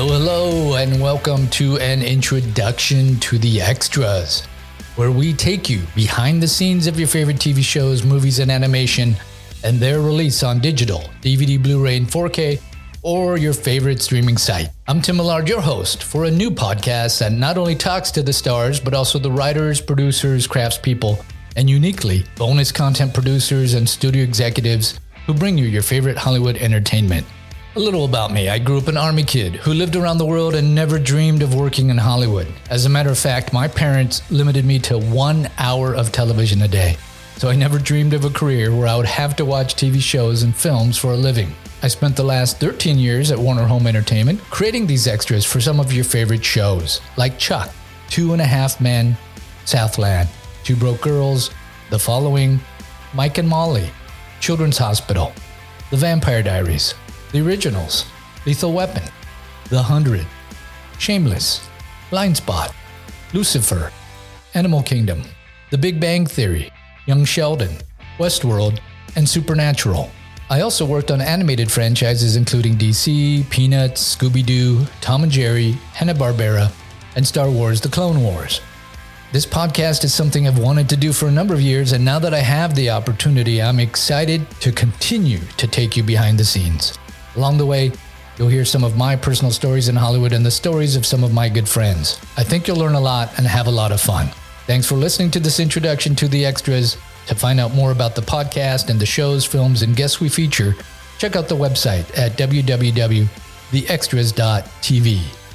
Hello, hello, and welcome to an introduction to the extras, where we take you behind the scenes of your favorite TV shows, movies, and animation, and their release on digital, DVD, Blu ray, and 4K, or your favorite streaming site. I'm Tim Millard, your host, for a new podcast that not only talks to the stars, but also the writers, producers, craftspeople, and uniquely, bonus content producers and studio executives who bring you your favorite Hollywood entertainment. A little about me. I grew up an army kid who lived around the world and never dreamed of working in Hollywood. As a matter of fact, my parents limited me to one hour of television a day. So I never dreamed of a career where I would have to watch TV shows and films for a living. I spent the last 13 years at Warner Home Entertainment creating these extras for some of your favorite shows, like Chuck, Two and a Half Men, Southland, Two Broke Girls, The Following, Mike and Molly, Children's Hospital, The Vampire Diaries, the Originals, Lethal Weapon, The Hundred, Shameless, Blind Spot, Lucifer, Animal Kingdom, The Big Bang Theory, Young Sheldon, Westworld, and Supernatural. I also worked on animated franchises including DC, Peanuts, Scooby Doo, Tom and Jerry, Hanna-Barbera, and Star Wars The Clone Wars. This podcast is something I've wanted to do for a number of years, and now that I have the opportunity, I'm excited to continue to take you behind the scenes. Along the way, you'll hear some of my personal stories in Hollywood and the stories of some of my good friends. I think you'll learn a lot and have a lot of fun. Thanks for listening to this introduction to the extras. To find out more about the podcast and the shows, films, and guests we feature, check out the website at www.theextras.tv.